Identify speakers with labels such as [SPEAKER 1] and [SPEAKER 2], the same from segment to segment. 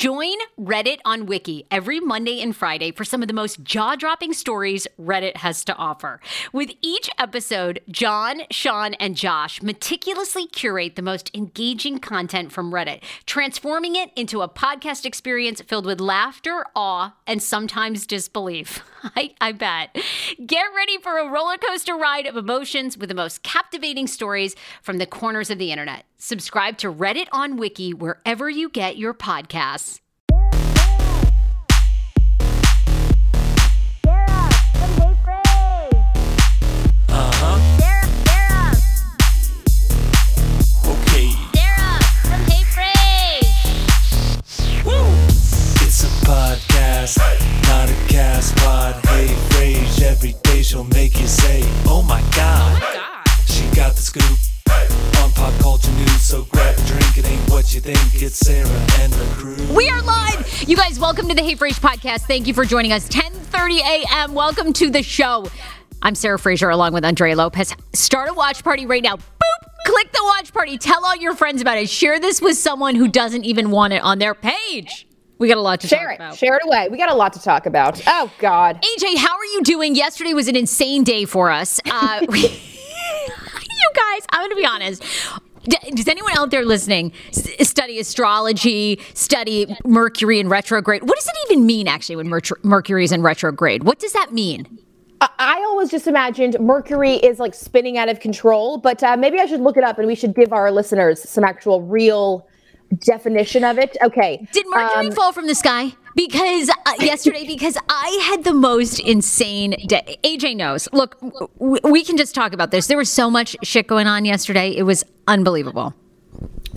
[SPEAKER 1] Join Reddit on Wiki every Monday and Friday for some of the most jaw dropping stories Reddit has to offer. With each episode, John, Sean, and Josh meticulously curate the most engaging content from Reddit, transforming it into a podcast experience filled with laughter, awe, and sometimes disbelief. I, I bet. Get ready for a roller coaster ride of emotions with the most captivating stories from the corners of the internet. Subscribe to Reddit on Wiki wherever you get your podcasts. Uh huh.
[SPEAKER 2] Okay. Woo! It's a podcast, not a cast pod. Hey, Frase, every day she'll make you say, Oh my god, Oh my god. She got the scoop you think. It's Sarah and the crew.
[SPEAKER 1] We are live. You guys, welcome to the Hey Frase podcast. Thank you for joining us. 10:30 a.m. Welcome to the show. I'm Sarah Fraser along with Andrea Lopez. Start a watch party right now. Boop. Click the watch party. Tell all your friends about it. Share this with someone who doesn't even want it on their page. We got a lot to
[SPEAKER 3] Share
[SPEAKER 1] talk
[SPEAKER 3] it.
[SPEAKER 1] about.
[SPEAKER 3] Share it away. We got a lot to talk about. Oh God.
[SPEAKER 1] AJ, how are you doing? Yesterday was an insane day for us. Uh, we- you guys, I'm going to be honest. Does anyone out there listening study astrology, study Mercury in retrograde? What does it even mean, actually, when Merc- Mercury is in retrograde? What does that mean?
[SPEAKER 3] I, I always just imagined Mercury is like spinning out of control, but uh, maybe I should look it up and we should give our listeners some actual real definition of it. Okay.
[SPEAKER 1] Did Mercury
[SPEAKER 3] Um,
[SPEAKER 1] fall from the sky? Because uh, yesterday, because I had the most insane day. AJ knows. Look, w- we can just talk about this. There was so much shit going on yesterday. It was unbelievable.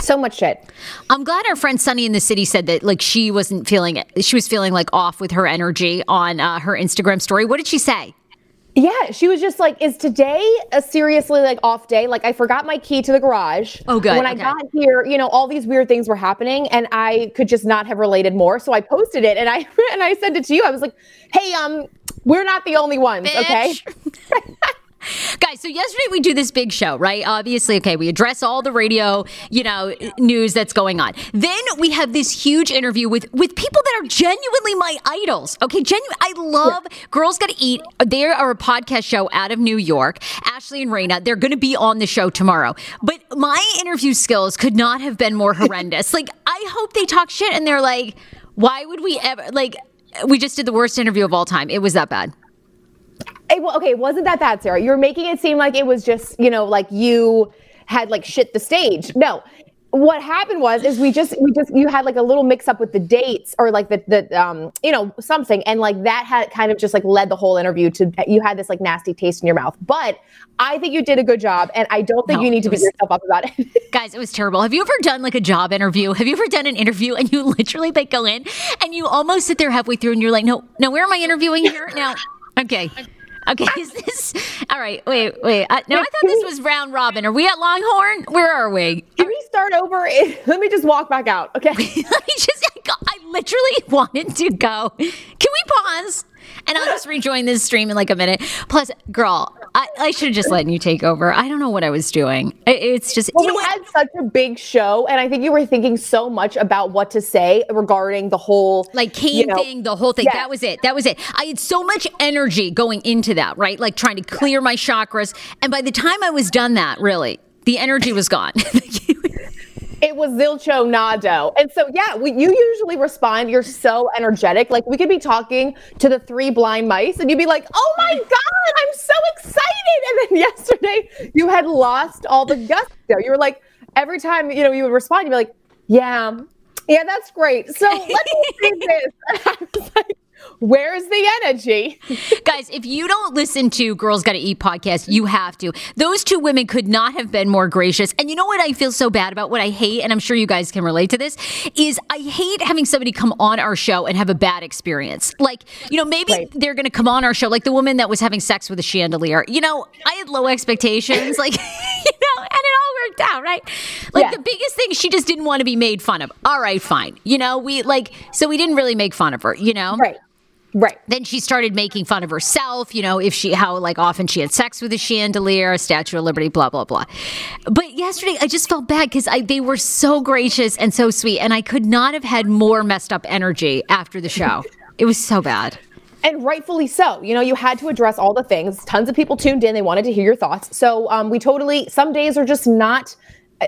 [SPEAKER 3] so much shit.
[SPEAKER 1] I'm glad our friend Sunny in the city said that like she wasn't feeling it. She was feeling like off with her energy on uh, her Instagram story. What did she say?
[SPEAKER 3] Yeah, she was just like, "Is today a seriously like off day? Like I forgot my key to the garage.
[SPEAKER 1] Oh, good,
[SPEAKER 3] When I
[SPEAKER 1] okay.
[SPEAKER 3] got here, you know, all these weird things were happening, and I could just not have related more. So I posted it, and I and I sent it to you. I was like, "Hey, um, we're not the only ones, okay?"
[SPEAKER 1] Guys, so yesterday we do this big show, right? Obviously, okay, we address all the radio, you know, news that's going on. Then we have this huge interview with with people that are genuinely my idols. Okay, genuine. I love Girls Gotta Eat. They are a podcast show out of New York. Ashley and Raina, they're going to be on the show tomorrow. But my interview skills could not have been more horrendous. like, I hope they talk shit and they're like, why would we ever like? We just did the worst interview of all time. It was that bad.
[SPEAKER 3] Hey, well, okay, it wasn't that bad, Sarah. You're making it seem like it was just, you know, like you had like shit the stage. No. What happened was is we just we just you had like a little mix up with the dates or like the the um you know something and like that had kind of just like led the whole interview to you had this like nasty taste in your mouth. But I think you did a good job and I don't think
[SPEAKER 1] No,
[SPEAKER 3] you need to
[SPEAKER 1] it
[SPEAKER 3] beat yourself up about it.
[SPEAKER 1] Guys, it was terrible. Have you ever done like a job interview? Have you ever done an interview and you literally like go in and you almost sit there halfway through and you're like, no, no, where am I interviewing here? Now, okay. Okay, is this all right? Wait, wait. I, no, I thought this was round robin. Are we at Longhorn? Where are we?
[SPEAKER 3] Can we start over? Let me just walk back out, okay?
[SPEAKER 1] Me just literally wanted to go. Can we pause? And I'll just rejoin this stream in like a minute. Plus, girl, I, I should have just let you take over. I don't know what I was doing. It- It's just
[SPEAKER 3] Well,
[SPEAKER 1] you
[SPEAKER 3] we had such a big show, and I think you were thinking so much about what to say regarding the whole
[SPEAKER 1] like cane
[SPEAKER 3] you know,
[SPEAKER 1] thing, the whole thing.
[SPEAKER 3] yes.
[SPEAKER 1] That was it. That was it. I had so much energy going into that, right? Like trying to clear my chakras. And by the time I was done that, really, the energy was gone.
[SPEAKER 3] It was Zilcho Nado. And so, yeah, we, you usually respond. You're so energetic. Like, we could be talking to the three blind mice, and you'd be like, oh my God, I'm so excited. And then yesterday, you had lost all the gusto. You were like, every time, you know, you would respond, you'd be like, yeah, yeah, that's great. So let me say this. I was like, where's the energy?
[SPEAKER 1] Guys, if you don't listen to Girls Gotta Eat podcast, you have to. Those two women could not have been more gracious. And you know what I feel so bad about? What I hate, and I'm sure you guys can relate to this, is I hate having somebody come on our show and have a bad experience. Like, you know, maybe
[SPEAKER 3] Right.
[SPEAKER 1] they're gonna come on our show, like the woman that was having sex with a chandelier. You know, I had low expectations, like, you know, and it all worked out, right? Like
[SPEAKER 3] Yeah.
[SPEAKER 1] the biggest thing, she just didn't want to be made fun of. All right, fine. You know, we like, so we didn't really make fun of her, you know?
[SPEAKER 3] Right. Right.
[SPEAKER 1] then she started making fun of herself, you know, if she how like often she had sex with a chandelier, a Statue of Liberty, blah blah blah. But yesterday I just felt bad because they were so gracious and so sweet, and I could not have had more messed up energy after the show. It was so bad.
[SPEAKER 3] and rightfully so. You know, you had to address all the things. Tons of people tuned in; they wanted to hear your thoughts. So um, we totally. Some days are just not,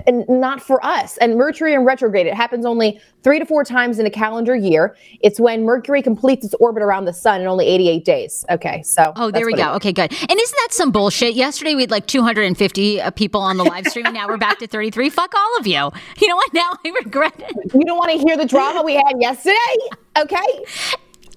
[SPEAKER 3] uh, not for us. And Mercury in retrograde, it happens only three to four times in a calendar year. It's when Mercury completes its orbit around the sun in only 88 days. Okay, so
[SPEAKER 1] Oh, there we
[SPEAKER 3] it
[SPEAKER 1] go. Okay, good. And isn't that some bullshit? Yesterday we had like 250 uh, people on the live stream, and now we're back to 33. Fuck all of you. You know what? Now I regret it.
[SPEAKER 3] You don't want to hear the drama we had yesterday, okay?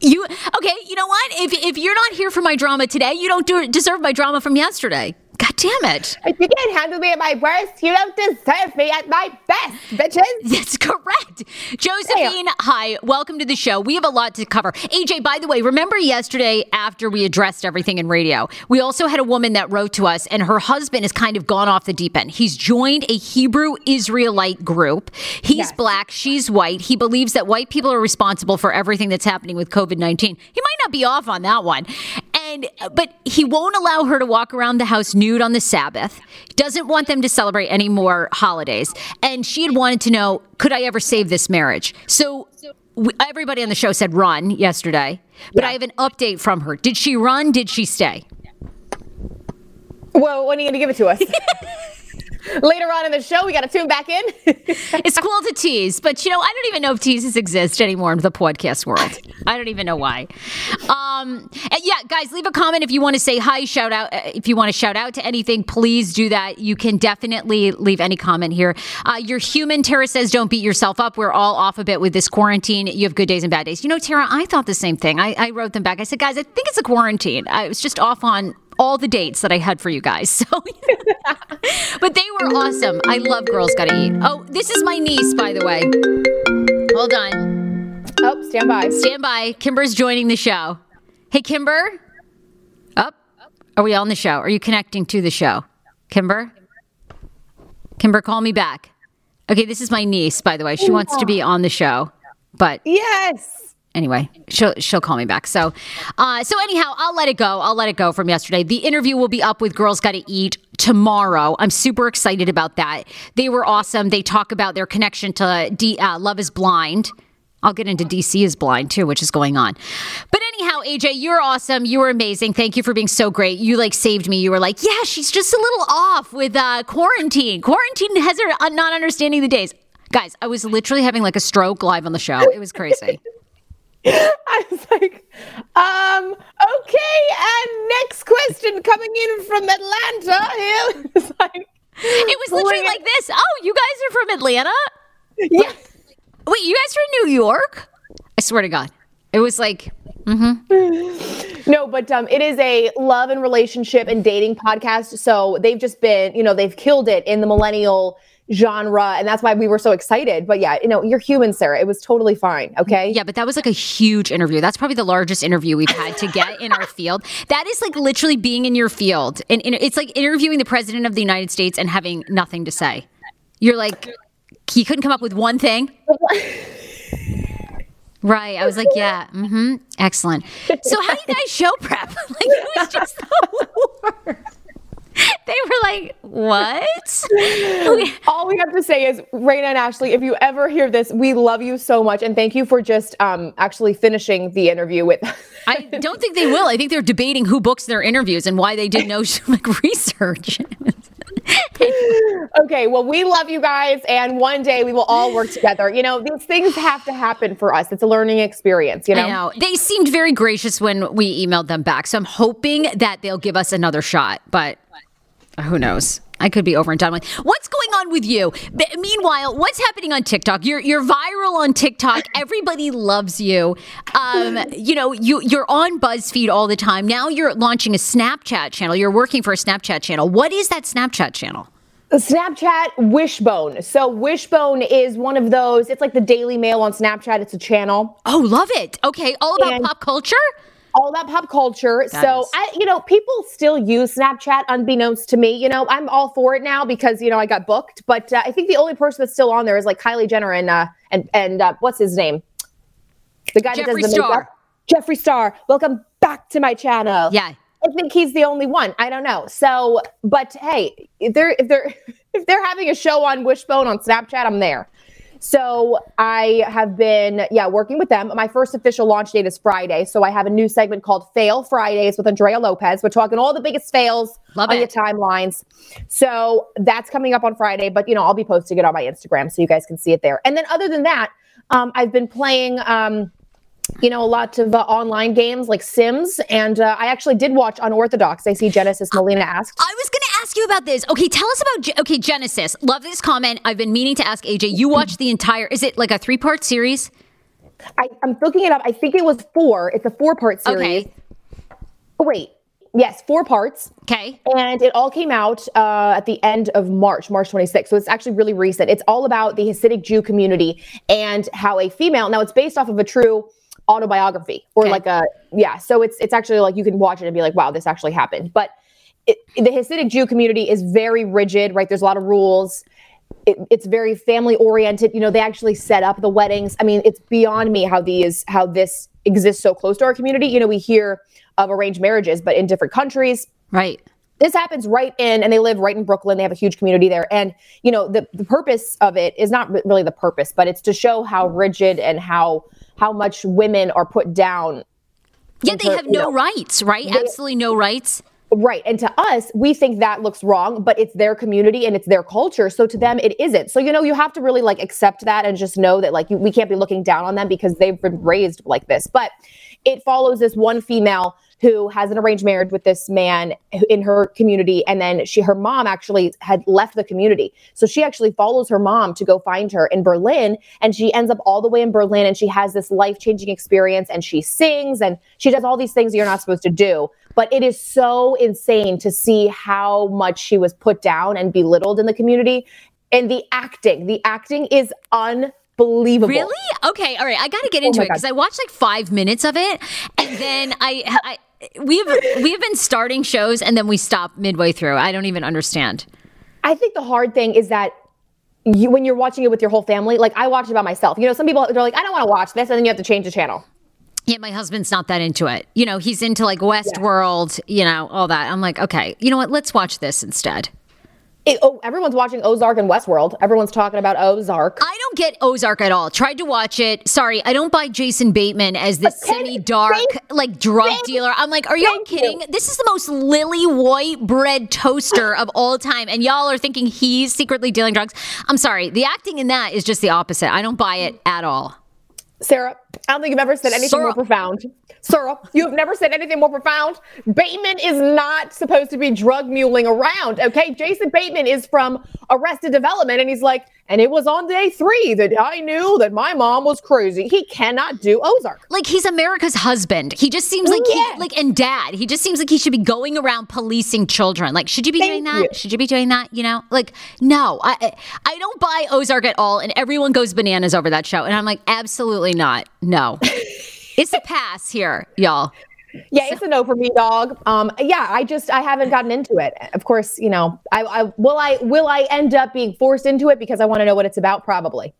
[SPEAKER 1] You okay? You know what? If if you're not here for my drama today, you don't do, deserve my drama from yesterday. God damn it.
[SPEAKER 3] If you can't handle me at my worst, you don't deserve me at my best, bitches.
[SPEAKER 1] That's correct. Josephine, hi. Welcome to the show. We have a lot to cover. AJ, by the way, remember yesterday after we addressed everything in radio, we also had a woman that wrote to us, and her husband has kind of gone off the deep end. He's joined a Hebrew Israelite group. He's
[SPEAKER 3] Yes.
[SPEAKER 1] black, she's white. He believes that white people are responsible for everything that's happening with COVID 19. He might not be off on that one. And uh, but he won't allow her to walk around the house nude on the Sabbath. Doesn't want them to celebrate any more holidays. And she had wanted to know, could I ever save this marriage? So everybody on the show said run yesterday, but I have an update from her. Did she run? Did she stay?
[SPEAKER 3] Well, when are you going to give it to us? Later on in the show, we got to tune back in.
[SPEAKER 1] It's cool to tease, but you know, I don't even know if teases exist anymore in the podcast world. I don't even know why. Um, yeah, guys, leave a comment if you want to say hi, shout out. uh, If you want to shout out to anything, please do that. You can definitely leave any comment here. Uh, you're human. Tara says, don't beat yourself up. We're all off a bit with this quarantine. You have good days and bad days. You know, Tara, I thought the same thing. I, I wrote them back. I said, guys, I think it's a quarantine. I was just off on all the dates that I had for you guys. So, but they were awesome. I love Girls Gotta Eat. Oh, this is my niece, by the way. Hold on.
[SPEAKER 3] oh, stand by.
[SPEAKER 1] Stand by. Kimber's joining the show. Hey, Kimber. Up. Are we on the show? Are you connecting to the show? Kimber? Kimber, call me back. Okay, this is my niece, by the way. She wants to be on the show, but
[SPEAKER 3] Yes.
[SPEAKER 1] Anyway, she'll she'll call me back. So, uh, so anyhow, I'll let it go. I'll let it go from yesterday. The interview will be up with Girls Got to Eat tomorrow. I'm super excited about that. They were awesome. They talk about their connection to D, uh, Love Is Blind. I'll get into DC is blind too, which is going on. But anyhow, AJ, you're awesome. You were amazing. Thank you for being so great. You like saved me. You were like, yeah, she's just a little off with uh, quarantine. Quarantine has her uh, not understanding the days. Guys, I was literally having like a stroke live on the show. It was crazy.
[SPEAKER 3] I was like, um, okay, and next question coming in from Atlanta. It was like,
[SPEAKER 1] It was literally like this. Oh, you guys are from Atlanta?
[SPEAKER 3] yeah.
[SPEAKER 1] Wait, you guys are in New York? I swear to God. It was like, mm-hmm.
[SPEAKER 3] No, but um, it is a love and relationship and dating podcast. So they've just been, you know, they've killed it in the millennial genre, and that's why we were so excited. But yeah, you know, you're human, Sarah. It was totally fine. Okay.
[SPEAKER 1] yeah, but that was like a huge interview. That's probably the largest interview we've had to get in our field. That is like literally being in your field. And, and it's like interviewing the president of the United States and having nothing to say. You're like, he couldn't come up with one thing. Right. I was like, yeah, mm-hmm. Excellent. So how do you guys show prep? Like it was just the worst. They were like, what?
[SPEAKER 3] All we have to say is, Raina and Ashley, if you ever hear this, we love you so much. And thank you for just um, actually finishing the interview with
[SPEAKER 1] I don't think they will. I think they're debating who books their interviews and why they did no like research.
[SPEAKER 3] okay, well, we love you guys, and one day we will all work together. You know, these things have to happen for us. It's a learning experience, you know?
[SPEAKER 1] I know. They seemed very gracious when we emailed them back. So I'm hoping that they'll give us another shot, but who knows? I could be over and done with. What's going on with you? Meanwhile, what's happening on TikTok? You're you're viral on TikTok. Everybody loves you. Um, you know, you you're on BuzzFeed all the time. Now you're launching a Snapchat channel. You're working for a Snapchat channel. What is that Snapchat channel?
[SPEAKER 3] Snapchat Wishbone. So Wishbone is one of those. It's like the Daily Mail on Snapchat. It's a channel.
[SPEAKER 1] Oh, love it. Okay, all about
[SPEAKER 3] And-
[SPEAKER 1] pop culture.
[SPEAKER 3] All that pop culture.
[SPEAKER 1] That
[SPEAKER 3] so
[SPEAKER 1] is-
[SPEAKER 3] I, you know, people still use Snapchat unbeknownst to me. You know, I'm all for it now because you know I got booked. But uh, I think the only person that's still on there is like Kylie Jenner and uh, and and uh, what's his name? The guy
[SPEAKER 1] Jeffree
[SPEAKER 3] that does the
[SPEAKER 1] Star.
[SPEAKER 3] makeup. Jeffree Star. Welcome back to my channel.
[SPEAKER 1] Yeah.
[SPEAKER 3] I think he's the only one. I don't know. So, but hey, if they're if they're if they're having a show on Wishbone on Snapchat, I'm there. So I have been, yeah, working with them. My first official launch date is Friday. So I have a new segment called Fail Fridays with Andrea Lopez. We're talking all the biggest fails
[SPEAKER 1] Love
[SPEAKER 3] on
[SPEAKER 1] it.
[SPEAKER 3] your timelines. So that's coming up on Friday. But you know, I'll be posting it on my Instagram so you guys can see it there. And then other than that, um, I've been playing. Um, you know, a lot of uh, online games like Sims. And uh, I actually did watch Unorthodox. I see Genesis Molina asked.
[SPEAKER 1] I was going to ask you about this. Okay, tell us about okay Genesis. Love this comment. I've been meaning to ask AJ. You watched the entire. Is it like a three part series?
[SPEAKER 3] I, I'm looking it up. I think it was four. It's a four part series.
[SPEAKER 1] Okay.
[SPEAKER 3] Oh, wait. Yes, four parts.
[SPEAKER 1] Okay.
[SPEAKER 3] And it all came out uh, at the end of March, March 26th. So it's actually really recent. It's all about the Hasidic Jew community and how a female, now it's based off of a true autobiography or
[SPEAKER 1] Okay.
[SPEAKER 3] like a, yeah. So it's, it's actually like you can watch it and be like, wow, this actually happened. But it, the Hasidic Jew community is very rigid, right? There's a lot of rules. It, it's very family oriented. You know, they actually set up the weddings. I mean, it's beyond me how these, how this exists so close to our community. You know, we hear of arranged marriages, but in different countries
[SPEAKER 1] Right.
[SPEAKER 3] This happens right in and they live right in brooklyn. They have a huge community there. And you know the, the purpose of it is not really the purpose but it's to show how rigid and how how much women are put down
[SPEAKER 1] Yeah, they have no
[SPEAKER 3] know,
[SPEAKER 1] rights, right? Absolutely no rights.
[SPEAKER 3] right. And to us we think that looks wrong but it's their community and it's their culture. So to them it isn't. So you know you have to really like accept that and just know that like you, we can't be looking down on them because they've been raised like this. But it follows this one female who has an arranged marriage with this man in her community. And then she her mom actually had left the community. So she actually follows her mom to go find her in berlin. And she ends up all the way in berlin and she has this life-changing experience and she sings and she does all these things you're not supposed to do. But it is so insane to see how much she was put down and belittled in the community. And the acting the acting is unbelievable
[SPEAKER 1] Really? Okay. All right. I got to get oh into
[SPEAKER 3] Oh
[SPEAKER 1] it because I watched like five minutes of it, and then I, I, we've we've been starting shows and then we stop midway through. I don't even understand.
[SPEAKER 3] I think the hard thing is that you, when you're watching it with your whole family, like I watch it by myself. You know, some people they're like, I don't want to watch this, and then you have to change the channel.
[SPEAKER 1] Yeah, my husband's not that into it. You know, he's into like Westworld, you know, all that. I'm like, okay, you know what? Let's watch this instead.
[SPEAKER 3] It, oh, everyone's watching Ozark and Westworld. Everyone's talking about Ozark.
[SPEAKER 1] I don't get Ozark at all. Tried to watch it. Sorry, I don't buy Jason Bateman as this semi-dark
[SPEAKER 3] thank-
[SPEAKER 1] like drug
[SPEAKER 3] thank-
[SPEAKER 1] dealer. I'm like, are y'all
[SPEAKER 3] thank you.
[SPEAKER 1] kidding? This is the most lily white bread toaster of all time, and y'all are thinking he's secretly dealing drugs. I'm sorry, the acting in that is just the opposite. I don't buy it at all.
[SPEAKER 3] Sarah, I don't think you've ever said anything more profound. Sarah, you have never said anything more profound. Bateman is not supposed to be drug muling around, okay? Jason Bateman is from Arrested Development, and he's like, and it was on day three that I knew that my mom was crazy. He cannot do Ozark.
[SPEAKER 1] Like he's America's husband. He just seems like
[SPEAKER 3] Yeah.
[SPEAKER 1] he like and dad. He just seems like he should be going around policing children. Like should you be doing that?
[SPEAKER 3] you.
[SPEAKER 1] Should you be doing that? You know? Like no. I- I don't buy Ozark at all and everyone goes bananas over that show and I'm like absolutely not. No. it's a pass here, y'all.
[SPEAKER 3] Yeah, it's a no for me, dog. Um, yeah, I just I haven't gotten into it. Of course, you know, I, I will I will I end up being forced into it because I want to know what it's about. Probably.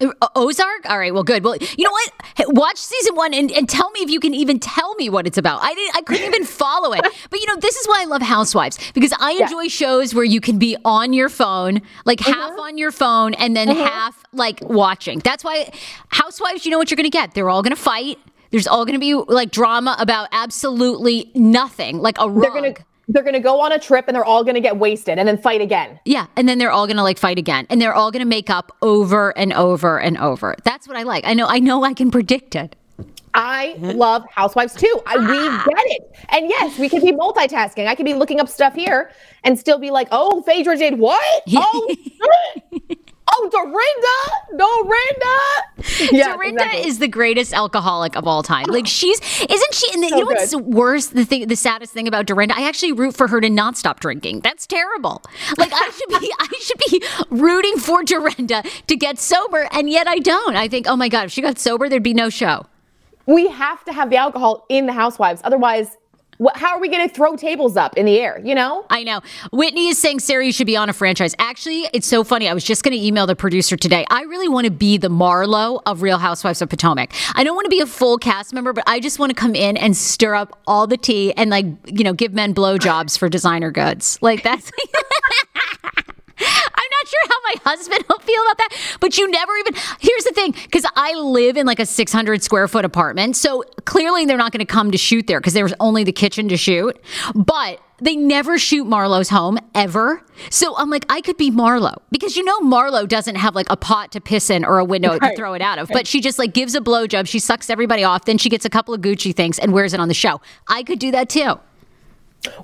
[SPEAKER 1] Uh, Ozark? All right, well, good. Well, you know what? Hey, Watch season one and, and tell me if you can even tell me what it's about. I didn't, I couldn't even follow it. But you know, this is why I love Housewives because I enjoy shows where you can be on your phone, like mm-hmm. half on your phone, and then mm-hmm. half like watching. That's why Housewives. You know what you're going to get? They're all going to fight. There's all going to be like drama about absolutely nothing, like a rug.
[SPEAKER 3] They're gonna they're gonna go on a trip and they're all gonna get wasted and then fight again.
[SPEAKER 1] Yeah, and then they're all gonna like fight again, and they're all gonna make up over and over and over. That's what I like. I know. I know. I can predict it.
[SPEAKER 3] I love Housewives too. I, we get it. And yes, we can be multitasking. I could be looking up stuff here and still be like, oh, Phaedra did what? Oh. oh, Dorinda, Dorinda. Yes,
[SPEAKER 1] Dorinda
[SPEAKER 3] exactly.
[SPEAKER 1] is the greatest alcoholic of all time. Like she's, isn't she? And the, you know what's worse? The thing, the saddest thing about Dorinda, I actually root for her to not stop drinking. That's terrible. Like I should be, I should be rooting for Dorinda to get sober, and yet I don't. I think, oh my god, if she got sober, there'd be no show.
[SPEAKER 3] we have to have the alcohol in the Housewives. Otherwise, how are we going to throw tables up in the air? You know?
[SPEAKER 1] I know. Whitney is saying, Sarah, you should be on a franchise. Actually, it's so funny. I was just going to email the producer today. I really want to be the Marlo of Real Housewives of Potomac. I don't want to be a full cast member, but I just want to come in and stir up all the tea and, like, you know, give men blowjobs for designer goods. Like, that's. Not sure how my husband will feel about that, but you never even. Here's the thing, because I live in like a 600 square foot apartment, so clearly they're not going to come to shoot there because there's only the kitchen to shoot. But they never shoot Marlo's home ever. So I'm like, I could be Marlo because you know Marlo doesn't have like a pot to piss in or a window to throw it out of, but she just like gives a blowjob. She sucks everybody off, then she gets a couple of Gucci things and wears it on the show. I could do that too.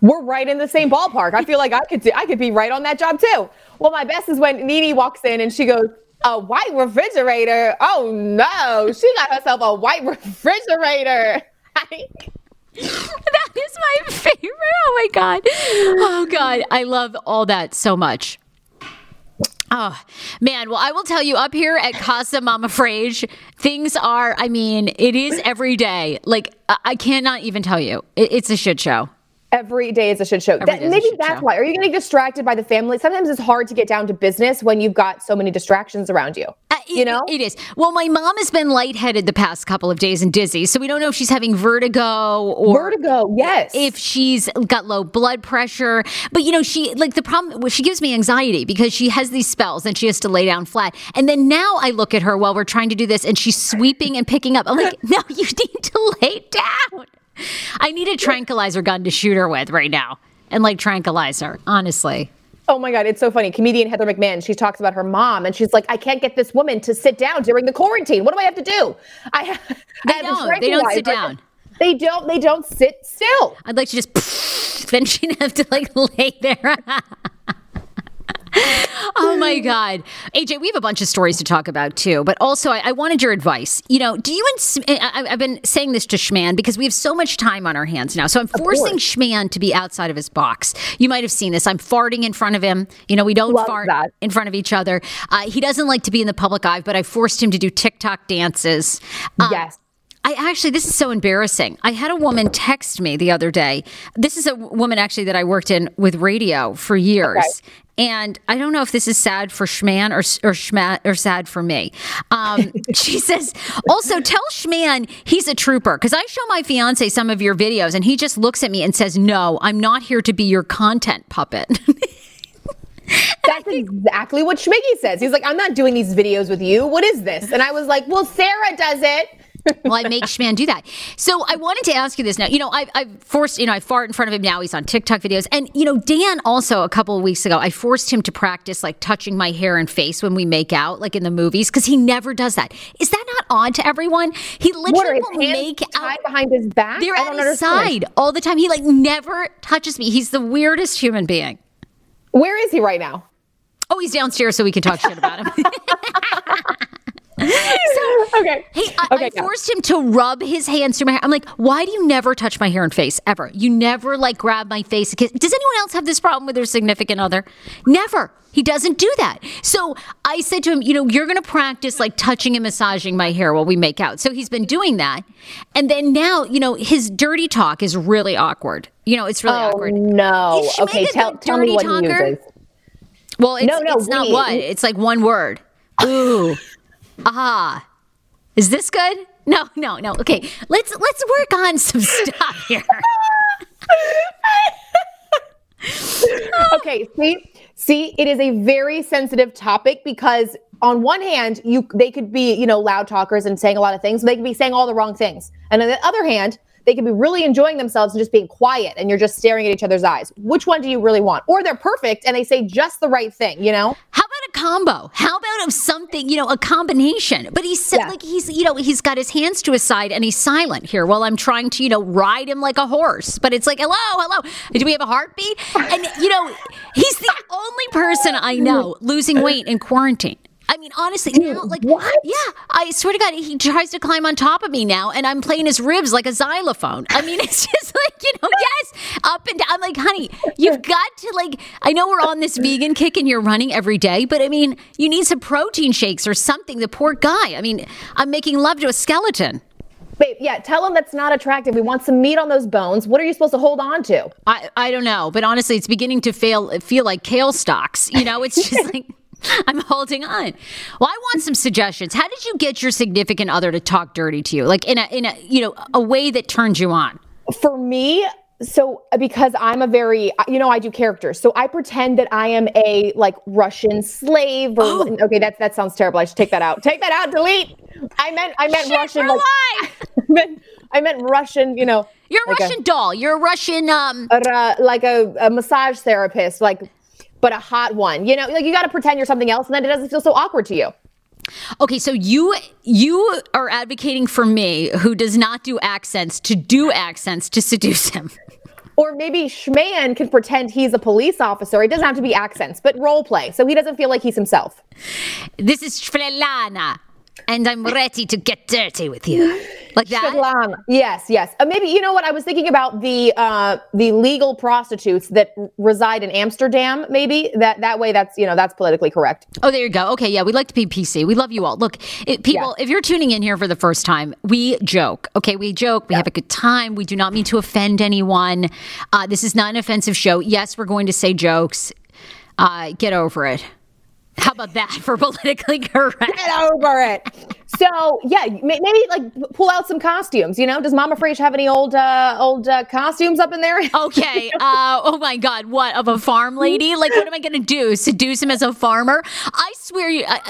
[SPEAKER 3] We're right in the same ballpark. I feel like I could do, I could be right on that job too. Well, my best is when Nene walks in and she goes, "A white refrigerator? Oh no, she got herself a white refrigerator."
[SPEAKER 1] That is my favorite. Oh my god. Oh god, I love all that so much. Oh man, well, I will tell you up here at Casa Mama Frase, things are. I mean, it is every day. Like I, I cannot even tell you. It's a shit show.
[SPEAKER 3] Every day is a shit show. That-
[SPEAKER 1] day is a
[SPEAKER 3] maybe that's
[SPEAKER 1] show.
[SPEAKER 3] why. Are you getting distracted by the family? Sometimes it's hard to get down to business when you've got so many distractions around you.
[SPEAKER 1] Uh,
[SPEAKER 3] you know?
[SPEAKER 1] it is. Well, my mom has been lightheaded the past couple of days and dizzy, so we don't know if she's having vertigo or
[SPEAKER 3] Vertigo, yes.
[SPEAKER 1] if she's got low blood pressure. But you know, she like the problem. She gives me anxiety because she has these spells and she has to lay down flat. And then now I look at her while we're trying to do this, and she's sweeping and picking up. I'm like, no, you need to lay down. I need a tranquilizer gun to shoot her with right now, and like tranquilize her. Honestly.
[SPEAKER 3] Oh my God, it's so funny. Comedian Heather McMahon, she talks about her mom and she's like, I can't get this woman to sit down during the quarantine. What do I have to do? I, ha-
[SPEAKER 1] They
[SPEAKER 3] I have
[SPEAKER 1] don't. They don't sit down.
[SPEAKER 3] They don't, they don't sit still.
[SPEAKER 1] I'd like to just then she'd have to like lay there. oh my God. AJ, we have a bunch of stories to talk about too, but also I, I wanted your advice. You know, do you, and, Sm- I, I've been saying this to Schman because we have so much time on our hands now. So I'm forcing. Schman to be outside of his box. You might have seen this. I'm farting in front of him. You know, we don't
[SPEAKER 3] Love
[SPEAKER 1] fart
[SPEAKER 3] that.
[SPEAKER 1] in front of each other. Uh, he doesn't like to be in the public eye, but I forced him to do TikTok dances. Um,
[SPEAKER 3] yes.
[SPEAKER 1] I actually, this is so embarrassing. I had a woman text me the other day. This is a woman actually that I worked in with radio for years. And I don't know if this is sad for Schman or or, Schma, or sad for me. Um, she says, also tell Schman he's a trooper because I show my fiance some of your videos and he just looks at me and says, no, I'm not here to be your content puppet.
[SPEAKER 3] That's exactly what Schmiggy says. He's like, I'm not doing these videos with you. What is this? And I was like, well, Sarah does it.
[SPEAKER 1] Well, I make Schman do that. So I wanted to ask you this now. You know, I, I've forced, you know, I fart in front of him now. He's on TikTok videos. And, you know, Dan also a couple of weeks ago, I forced him to practice like touching my hair and face when we make out, like in the movies, because he never does that. Is that not odd to everyone? He literally will make out.
[SPEAKER 3] behind his back?
[SPEAKER 1] They're
[SPEAKER 3] I
[SPEAKER 1] at his
[SPEAKER 3] understand.
[SPEAKER 1] side all the time. He like never touches me. He's the weirdest human being.
[SPEAKER 3] Where is he right now?
[SPEAKER 1] Oh, he's downstairs so we can talk shit about him.
[SPEAKER 3] Okay.
[SPEAKER 1] Hey, I,
[SPEAKER 3] Okay,
[SPEAKER 1] I
[SPEAKER 3] go.
[SPEAKER 1] forced him to rub his hands through my hair. I'm like, why do you never touch my hair and face ever? You never like grab my face. Does anyone else have this problem with their significant other? Never. He doesn't do that. So I said to him, you know, you're going to practice like touching and massaging my hair while we make out. So he's been doing that. And then now, you know, his dirty talk is really awkward. You know, it's really
[SPEAKER 3] Oh
[SPEAKER 1] awkward.
[SPEAKER 3] no. Okay, tell tell me what
[SPEAKER 1] talker?
[SPEAKER 3] he uses.
[SPEAKER 1] Well, it's,
[SPEAKER 3] No, no,
[SPEAKER 1] it's not what. It's like one word. Ooh. Ah, is this good? No, no, no. Okay, let's let's work on some stuff here.
[SPEAKER 3] okay, see, see, it is a very sensitive topic because on one hand, you they could be, you know, loud talkers and saying a lot of things, they could be saying all the wrong things. And on the other hand, they could be really enjoying themselves and just being quiet and you're just staring at each other's eyes. Which one do you really want? Or they're perfect and they say just the right thing, you know?
[SPEAKER 1] How about a combo? How about of something, you know, a combination? But he's yeah. like he's, you know, he's got his hands to his side and he's silent here while I'm trying to, you know, ride him like a horse. But it's like, hello, hello. Do we have a heartbeat? And you know, he's the only person I know losing weight in quarantine. I mean, honestly, now, like,
[SPEAKER 3] what?
[SPEAKER 1] Yeah, I swear to God, he tries to climb on top of me now, and I'm playing his ribs like a xylophone. I mean, it's just like, you know, yes, up and down. I'm like, honey, you've got to, like, I know we're on this vegan kick and you're running every day, but I mean, you need some protein shakes or something. The poor guy. I mean, I'm making love to a skeleton.
[SPEAKER 3] Babe, yeah, tell him that's not attractive. We want some meat on those bones. What are you supposed to hold on to?
[SPEAKER 1] I, I don't know, but honestly, it's beginning to fail, feel like kale stalks. You know, it's just like. I'm holding on. Well, I want some suggestions. How did you get your significant other to talk dirty to you? Like in a in a you know a way that turns you on?
[SPEAKER 3] For me, so because I'm a very you know I do characters. So I pretend that I am a like Russian slave or oh. okay, that that sounds terrible. I should take that out. Take that out, delete. I meant I meant
[SPEAKER 1] Shit
[SPEAKER 3] Russian
[SPEAKER 1] like
[SPEAKER 3] I meant, I meant Russian, you know.
[SPEAKER 1] You're a like Russian a, doll. You're a Russian um
[SPEAKER 3] uh, like a, a massage therapist, like but a hot one. You know, like you got to pretend you're something else, and then it doesn't feel so awkward to you.
[SPEAKER 1] Okay, so you you are advocating for me, who does not do accents, to do accents to seduce him.
[SPEAKER 3] Or maybe Schman can pretend he's a police officer. It doesn't have to be accents, but role play, so he doesn't feel like he's himself.
[SPEAKER 1] This is Shvelana and I'm ready to get dirty with you. Like that?
[SPEAKER 3] Svetlana. Yes, yes. Uh, maybe you know what I was thinking about the uh, the legal prostitutes that reside in Amsterdam. Maybe that that way that's you know that's politically correct.
[SPEAKER 1] Oh, there you go. Okay, yeah, we like to be PC. We love you all. Look, it, people, yeah. if you're tuning in here for the first time, we joke. Okay, we joke. We yeah. have a good time. We do not mean to offend anyone. Uh, this is not an offensive show. Yes, we're going to say jokes. Uh, get over it. How about that for politically correct?
[SPEAKER 3] Get over it. So yeah, maybe like pull out some costumes. You know, does Mama Frasier have any old uh, old uh, costumes up in there?
[SPEAKER 1] Okay. Uh, oh my God, what of a farm lady? Like, what am I going to do? Seduce him as a farmer? I swear, you, I,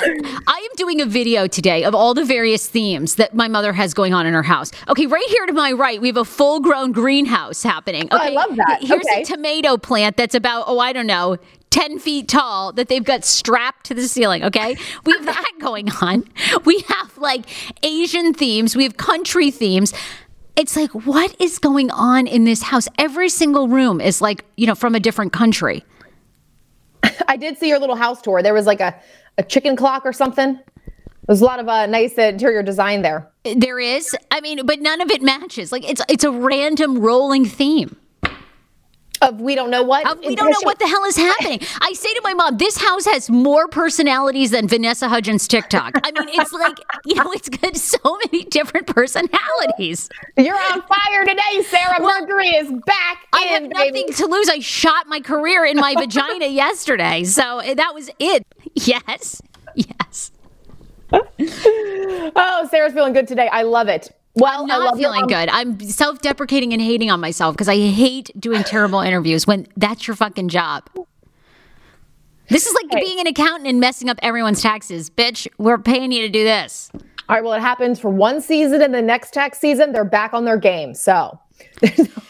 [SPEAKER 1] I am doing a video today of all the various themes that my mother has going on in her house. Okay, right here to my right, we have a full grown greenhouse happening. Okay, oh, I
[SPEAKER 3] love that.
[SPEAKER 1] Here's
[SPEAKER 3] okay.
[SPEAKER 1] a tomato plant that's about oh I don't know 10 feet tall that they've got strapped to the ceiling. Okay. We have that going on. We have like Asian themes, we have country themes. It's like, what is going on in this house? Every single room is like, you know, from a different country.
[SPEAKER 3] I did see your little house tour. There was like a, a chicken clock or something. There's a lot of uh, nice interior design there.
[SPEAKER 1] There is. I mean, but none of it matches. Like it's it's a random rolling theme
[SPEAKER 3] of we don't know what.
[SPEAKER 1] Of we don't know what the hell is happening. I say to my mom, this house has more personalities than Vanessa Hudgens TikTok. I mean, it's like, you know, it's got so many different personalities.
[SPEAKER 3] You're on fire today, Sarah. Well, Mercury is back.
[SPEAKER 1] I in, have nothing baby. to lose. I shot my career in my vagina yesterday. So eh, that was it. Yes. Yes.
[SPEAKER 3] oh, Sarah's feeling good today. I love it. Well,
[SPEAKER 1] I'm not feeling good. I'm self-deprecating and hating on myself because I hate doing terrible interviews when that's your fucking job. This is like hey. being an accountant and messing up everyone's taxes. Bitch, we're paying you to do this.
[SPEAKER 3] All right, well, it happens for one season and the next tax season, they're back on their game. So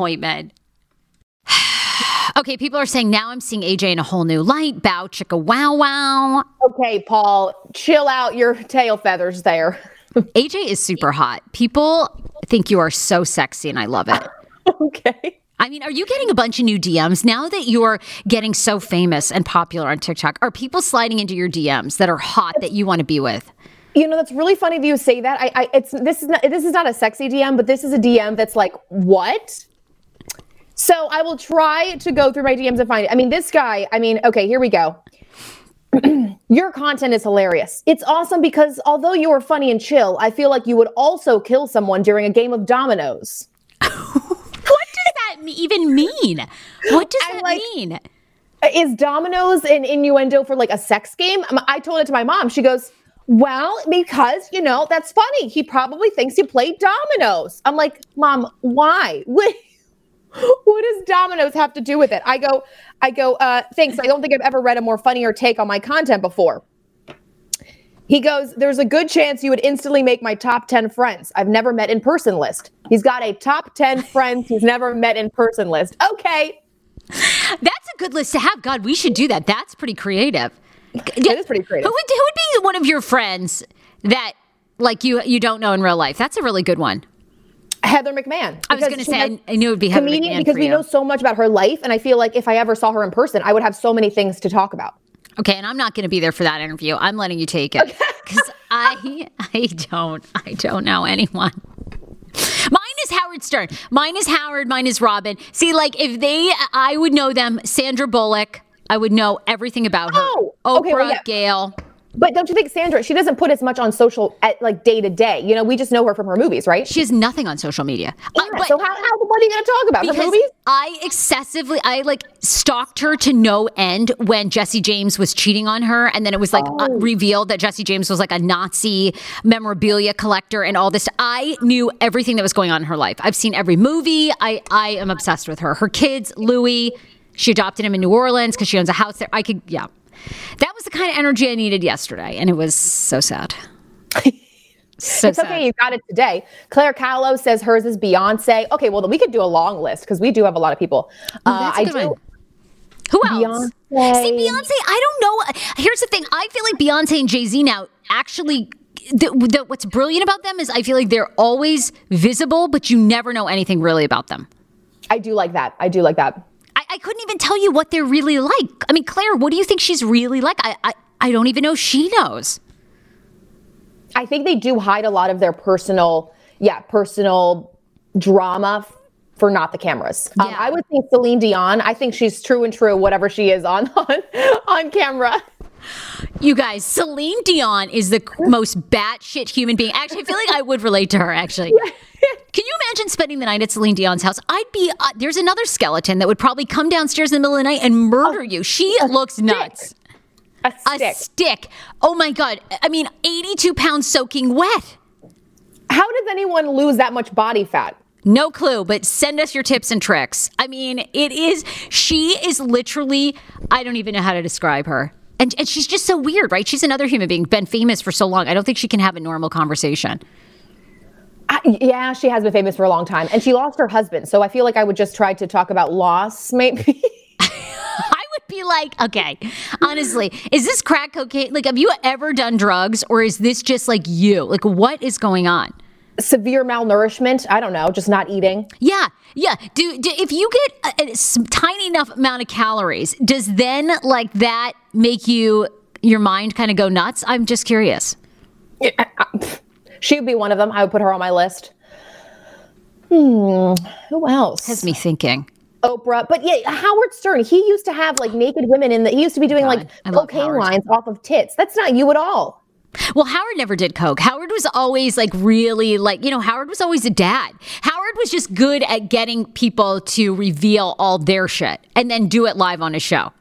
[SPEAKER 1] okay, people are saying now I'm seeing AJ in a whole new light. Bow chicka wow wow.
[SPEAKER 3] Okay, Paul, chill out your tail feathers there.
[SPEAKER 1] AJ is super hot. People think you are so sexy and I love it.
[SPEAKER 3] okay.
[SPEAKER 1] I mean, are you getting a bunch of new DMs now that you're getting so famous and popular on TikTok? Are people sliding into your DMs that are hot that you want to be with?
[SPEAKER 3] You know, that's really funny that you say that. I, I it's this is not this is not a sexy DM, but this is a DM that's like, what? So I will try to go through my DMs and find it. I mean, this guy, I mean, okay, here we go. Your content is hilarious. It's awesome because although you are funny and chill, I feel like you would also kill someone during a game of dominoes.
[SPEAKER 1] what does that even mean? What does
[SPEAKER 3] I'm
[SPEAKER 1] that
[SPEAKER 3] like-
[SPEAKER 1] mean?
[SPEAKER 3] Is dominoes an innuendo for like a sex game? Um, I told it to my mom. She goes, Well, because, you know, that's funny. He probably thinks you played dominoes. I'm like, Mom, why? What, does Domino's have to do with it? I go, I go, uh, thanks. I don't think I've ever read a more funnier take on my content before. He goes, There's a good chance you would instantly make my top 10 friends I've never met in person list. He's got a top 10 friends he's never met in person list. Okay.
[SPEAKER 1] That's a good list to have. God, we should do that. That's pretty creative.
[SPEAKER 3] It is pretty creative.
[SPEAKER 1] Who would who would be one of your friends that like you you don't know in real life? That's a really good one.
[SPEAKER 3] Heather McMahon.
[SPEAKER 1] I was going to say I, I knew it would be Heather
[SPEAKER 3] comedian
[SPEAKER 1] McMahon
[SPEAKER 3] because we
[SPEAKER 1] you.
[SPEAKER 3] know so much about her life and i feel like if i ever saw her in person i would have so many things to talk about
[SPEAKER 1] Okay, and I'm not going to be there for that interview. I'm letting you take it because I I don't I don't know anyone. Mine is Howard Stern. Mine is Howard. Mine is Robin. See, like if they, I would know them. Sandra Bullock. I would know everything about her.
[SPEAKER 3] Oh,
[SPEAKER 1] Oprah,
[SPEAKER 3] okay, well, yeah.
[SPEAKER 1] Gayle.
[SPEAKER 3] But don't you think sandra she doesn't put as much on social at like day to day you know we just know her from her movies right
[SPEAKER 1] She has nothing on social media. Uh,
[SPEAKER 3] Yeah,
[SPEAKER 1] but-
[SPEAKER 3] so how, how what are you going to talk about
[SPEAKER 1] because
[SPEAKER 3] movies
[SPEAKER 1] I excessively, I like stalked her to no end when Jesse James was cheating on her, and then it was like uh,
[SPEAKER 3] Oh.
[SPEAKER 1] revealed that Jesse James was like a Nazi memorabilia collector and all this. I knew everything that was going on in her life. I've seen every movie. I I am obsessed with her. Her kids, Louis, she adopted him in New Orleans because she owns a house there. I could, yeah, that was the kind of energy I needed yesterday, and it was so sad. So
[SPEAKER 3] it's
[SPEAKER 1] sad.
[SPEAKER 3] okay you got it today claire callow says hers is beyonce okay well then we could do a long list because we do have a lot of people
[SPEAKER 1] Oh, that's uh, a
[SPEAKER 3] i
[SPEAKER 1] good
[SPEAKER 3] do
[SPEAKER 1] one. Who else?
[SPEAKER 3] Beyonce.
[SPEAKER 1] See, Beyonce, I don't know. Here's the thing I feel like Beyonce and Jay Z now actually. The, the, what's brilliant about them is I feel like they're always visible, but you never know anything really about them.
[SPEAKER 3] i do like that i do like that
[SPEAKER 1] I, couldn't even tell you what they're really like. I mean, Claire, what do you think she's really like? I, I, I don't even know she knows.
[SPEAKER 3] I think they do hide a lot of their personal, yeah, personal drama for not the cameras. Um, I would think Celine Dion. I think she's true and true, whatever she is on on, on camera.
[SPEAKER 1] You guys, Celine Dion is the most batshit human being. Actually, I feel like I would relate to her. Actually, you imagine spending the night at Celine Dion's house? I'd be. Uh, there's another skeleton that would probably come downstairs in the middle of the night and murder you. She looks nuts.
[SPEAKER 3] A
[SPEAKER 1] A
[SPEAKER 3] stick.
[SPEAKER 1] stick. Oh my god. I mean, 82 pounds soaking wet.
[SPEAKER 3] How does anyone lose that much body fat?
[SPEAKER 1] No clue, but send us your tips and tricks. I mean, it is, she is literally, I don't even know how to describe her. And, and she's just so weird, right? She's another human being, been famous for so long. I don't think she can have a normal conversation.
[SPEAKER 3] I, yeah, she has been famous for a long time, and she lost her husband. So I feel like I would just try to talk about loss, maybe.
[SPEAKER 1] I would be like, okay, honestly, is this crack cocaine? Like, have you ever done drugs or is this just like you? Like, what is going on?
[SPEAKER 3] Severe malnourishment. I don't know, just not eating.
[SPEAKER 1] Yeah, yeah. Do, do if you get a tiny enough amount of calories, does then like that make you your mind kind of go nuts? I'm just curious.
[SPEAKER 3] She would be one of them. I would put her on my list. Hmm. Who else?
[SPEAKER 1] Has me thinking.
[SPEAKER 3] Oprah. But yeah, Howard Stern, he used to have like naked women in the he used to be doing like
[SPEAKER 1] I
[SPEAKER 3] cocaine lines off of tits. That's not you at all.
[SPEAKER 1] Well, Howard never did coke. Howard was always like really like, you know, Howard was always a dad. Howard was just good at getting people to reveal all their shit and then do it live on a show.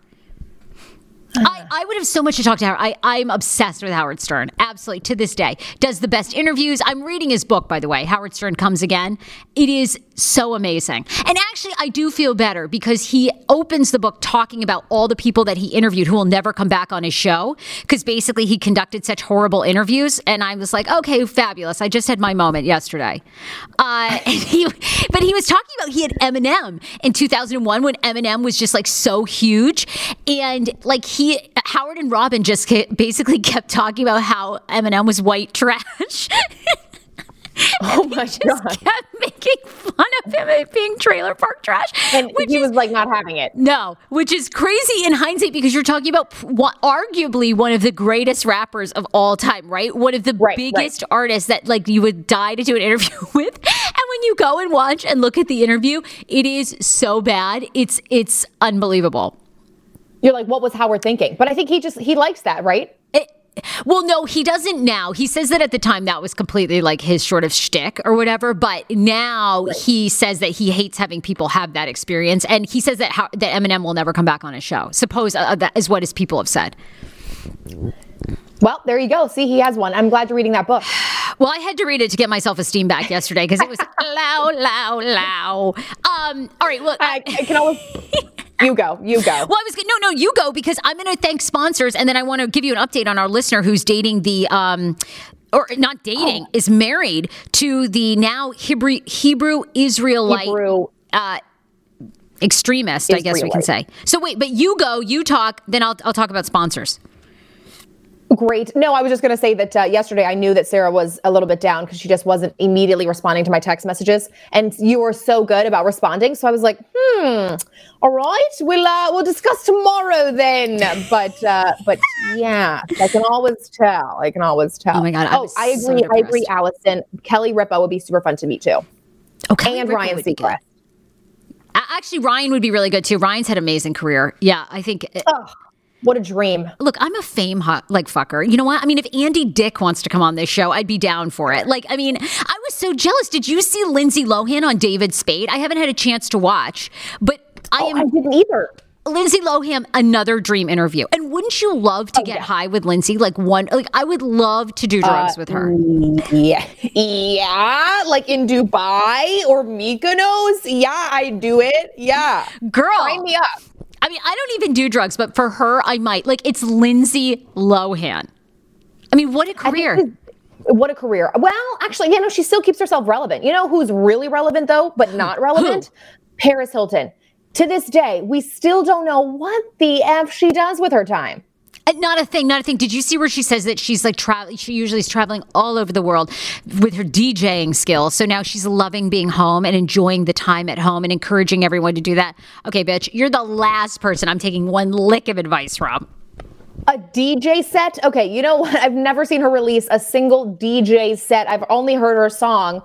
[SPEAKER 1] I, I would have so much to talk to Howard. I, I'm obsessed with Howard Stern. Absolutely. To this day. Does the best interviews. I'm reading his book, by the way. Howard Stern Comes Again. It is so amazing. And actually, I do feel better because he opens the book talking about all the people that he interviewed who will never come back on his show. Because basically, he conducted such horrible interviews. And I was like, okay, fabulous. I just had my moment yesterday. Uh, he, but he was talking about he had Eminem in 2001 when Eminem was just like so huge. And like he, Howard and Robin just basically kept talking about how Eminem was white trash.
[SPEAKER 3] Oh my
[SPEAKER 1] just
[SPEAKER 3] god!
[SPEAKER 1] kept making fun of him being trailer park trash.
[SPEAKER 3] And he
[SPEAKER 1] is-
[SPEAKER 3] was like not having it.
[SPEAKER 1] no, which is crazy in hindsight because you're talking about what, arguably one of the greatest rappers of all time, right? One of the
[SPEAKER 3] Right, right.
[SPEAKER 1] biggest artists that like you would die to do an interview with. And when you go and watch and look at the interview, it is so bad. It's it's unbelievable.
[SPEAKER 3] You're like, what was Howard thinking? But I think he just he likes that, right?
[SPEAKER 1] It, well, no, he doesn't now. He says that at the time that was completely like his sort of shtick or whatever. But now he says that he hates having people have that experience, and he says that how, that Eminem will never come back on his show. Suppose uh, that is what his people have said.
[SPEAKER 3] Well, there you go. See, he has one. I'm glad you're reading that book.
[SPEAKER 1] Well, I had to read it to get my self esteem back yesterday because it was low, low, low. Um, all right, well,
[SPEAKER 3] I, I can always. You go. You go.
[SPEAKER 1] Well, I was no, no, you go because I'm going to thank sponsors, and then I want to give you an update on our listener who's dating the. Um, or not dating is married to the now Hebrew Hebrew Israelite
[SPEAKER 3] Hebrew.
[SPEAKER 1] extremist, I guess we can say. So wait, but you go, you talk, then I'll I'll talk about sponsors.
[SPEAKER 3] Great. No, I was just going to say that uh, yesterday I knew that Sarah was a little bit down because she just wasn't immediately responding to my text messages, and you were so good about responding. So I was like, hmm, all right, we'll uh, we'll discuss tomorrow then. But uh, but yeah, I can always tell. I can always tell.
[SPEAKER 1] Oh my God, I
[SPEAKER 3] oh, I
[SPEAKER 1] so
[SPEAKER 3] agree. I agree. Allison. Kelly Ripa would be super fun to meet too,
[SPEAKER 1] Okay,
[SPEAKER 3] and Ryan Seacrest.
[SPEAKER 1] Actually, Ryan would be really good too. Ryan's had an amazing career. Yeah, I think.
[SPEAKER 3] What a dream.
[SPEAKER 1] Look, I'm a fame hot like fucker. You know what? I mean, if Andy Dick wants to come on this show, I'd be down for it. Like, I mean, I was so jealous. Did you see Lindsay Lohan on David Spade? I haven't had a chance to watch, but I
[SPEAKER 3] Oh,
[SPEAKER 1] am
[SPEAKER 3] I didn't either.
[SPEAKER 1] Lindsay Lohan, another dream interview. And wouldn't you love
[SPEAKER 3] Oh,
[SPEAKER 1] to get high with Lindsay? Like one, like I would love to do drugs with her.
[SPEAKER 3] Uh, yeah. Yeah. Like in Dubai or Mykonos. Yeah, I do it. Yeah.
[SPEAKER 1] Girl,
[SPEAKER 3] Sign me up.
[SPEAKER 1] I mean, I don't even do drugs, but for her, I might. Like, it's Lindsay Lohan. I mean, what a career.
[SPEAKER 3] What a career. Well, actually, you know, she still keeps herself relevant. You know who's really relevant though, but not relevant? Paris Hilton. To this day, we still don't know what the F she does with her time.
[SPEAKER 1] Uh, Not a thing, not a thing. Did you see where she says that she's like traveling? She usually is traveling all over the world with her DJing skills. So now she's loving being home and enjoying the time at home and encouraging everyone to do that. Okay, bitch, you're the last person I'm taking one lick of advice from.
[SPEAKER 3] A DJ set? Okay, you know what? I've never seen her release a single DJ set. I've only heard her song.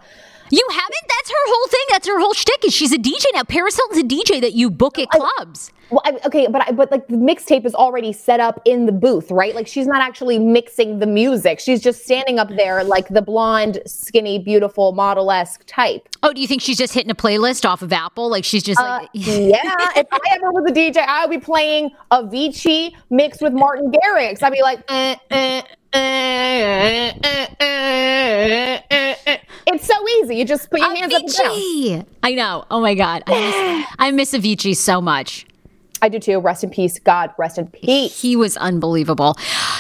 [SPEAKER 1] You haven't? That's her whole thing. That's her whole shtick. Is she's a DJ now? Paris Hilton's a DJ that you book at clubs.
[SPEAKER 3] Well, I, okay, but I, but like the mixtape is already set up in the booth, right? Like she's not actually mixing the music. She's just standing up there like the blonde, skinny, beautiful, model esque type.
[SPEAKER 1] Oh, do you think she's just hitting a playlist off of Apple? Like she's just
[SPEAKER 3] Uh,
[SPEAKER 1] like.
[SPEAKER 3] yeah, if I ever was a DJ, I would be playing Avicii mixed with Martin Garrix. I'd be like, eh, eh, it's so easy. You just put your hands up and!
[SPEAKER 1] I know. Oh my God. I miss, I miss Avicii so much.
[SPEAKER 3] I do too. Rest in peace. God, rest in peace.
[SPEAKER 1] He was unbelievable.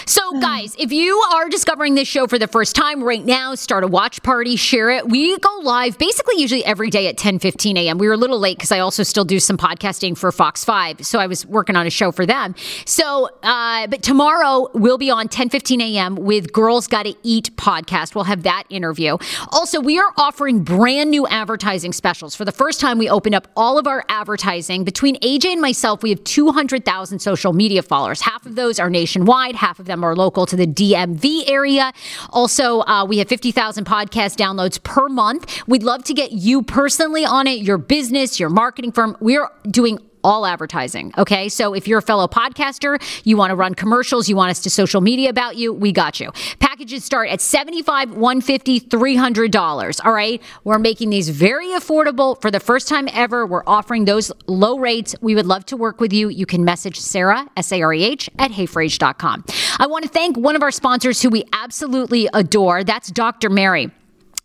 [SPEAKER 1] So, guys, if you are discovering this show for the first time right now, start a watch party, share it. We go live basically usually every day at 10 15 a.m. We were a little late because I also still do some podcasting for Fox 5. So I was working on a show for them. So, uh, but tomorrow we'll be on 10 15 a.m. with Girls Gotta Eat podcast. We'll have that interview. Also, we are offering brand new advertising specials. For the first time, we opened up all of our advertising. Between AJ and myself, we have 200,000 social media followers. Half of those are nationwide, half of them are local to the DMV area. Also, uh, we have 50,000 podcast downloads per month. We'd love to get you personally on it, your business, your marketing firm. We're doing all advertising. Okay. So if you're a fellow podcaster, you want to run commercials, you want us to social media about you, we got you. Packages start at 75 150 $300. All right. We're making these very affordable for the first time ever. We're offering those low rates. We would love to work with you. You can message Sarah, S A R E H, at heyfrase.com. I want to thank one of our sponsors who we absolutely adore. That's Dr. Mary.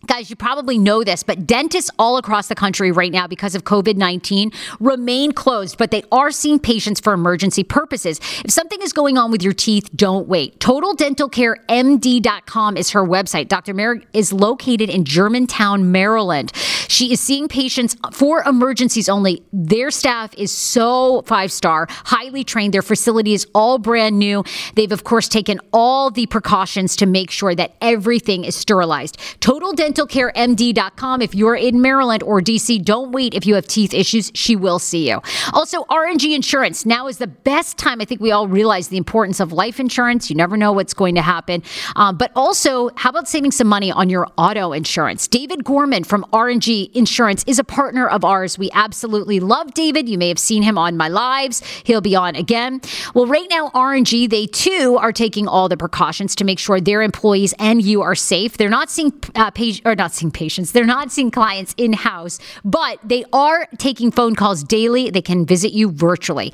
[SPEAKER 1] Guys, you probably know this, but dentists all across the country right now, because of COVID 19, remain closed, but they are seeing patients for emergency purposes. If something is going on with your teeth, don't wait. TotalDentalCareMD.com is her website. Dr. Merrick is located in Germantown, Maryland. She is seeing patients for emergencies only. Their staff is so five star, highly trained. Their facility is all brand new. They've, of course, taken all the precautions to make sure that everything is sterilized. Total Dental dentalcaremd.com. If you're in Maryland or DC, don't wait if you have teeth issues. She will see you. Also, R&G Insurance. Now is the best time. I think we all realize the importance of life insurance. You never know what's going to happen. Um, but also, how about saving some money on your auto insurance? David Gorman from R&G Insurance is a partner of ours. We absolutely love David. You may have seen him on my lives. He'll be on again. Well, right now, R&G, they too are taking all the precautions to make sure their employees and you are safe. They're not seeing uh, or not seeing patients, they're not seeing clients in house, but they are taking phone calls daily. They can visit you virtually.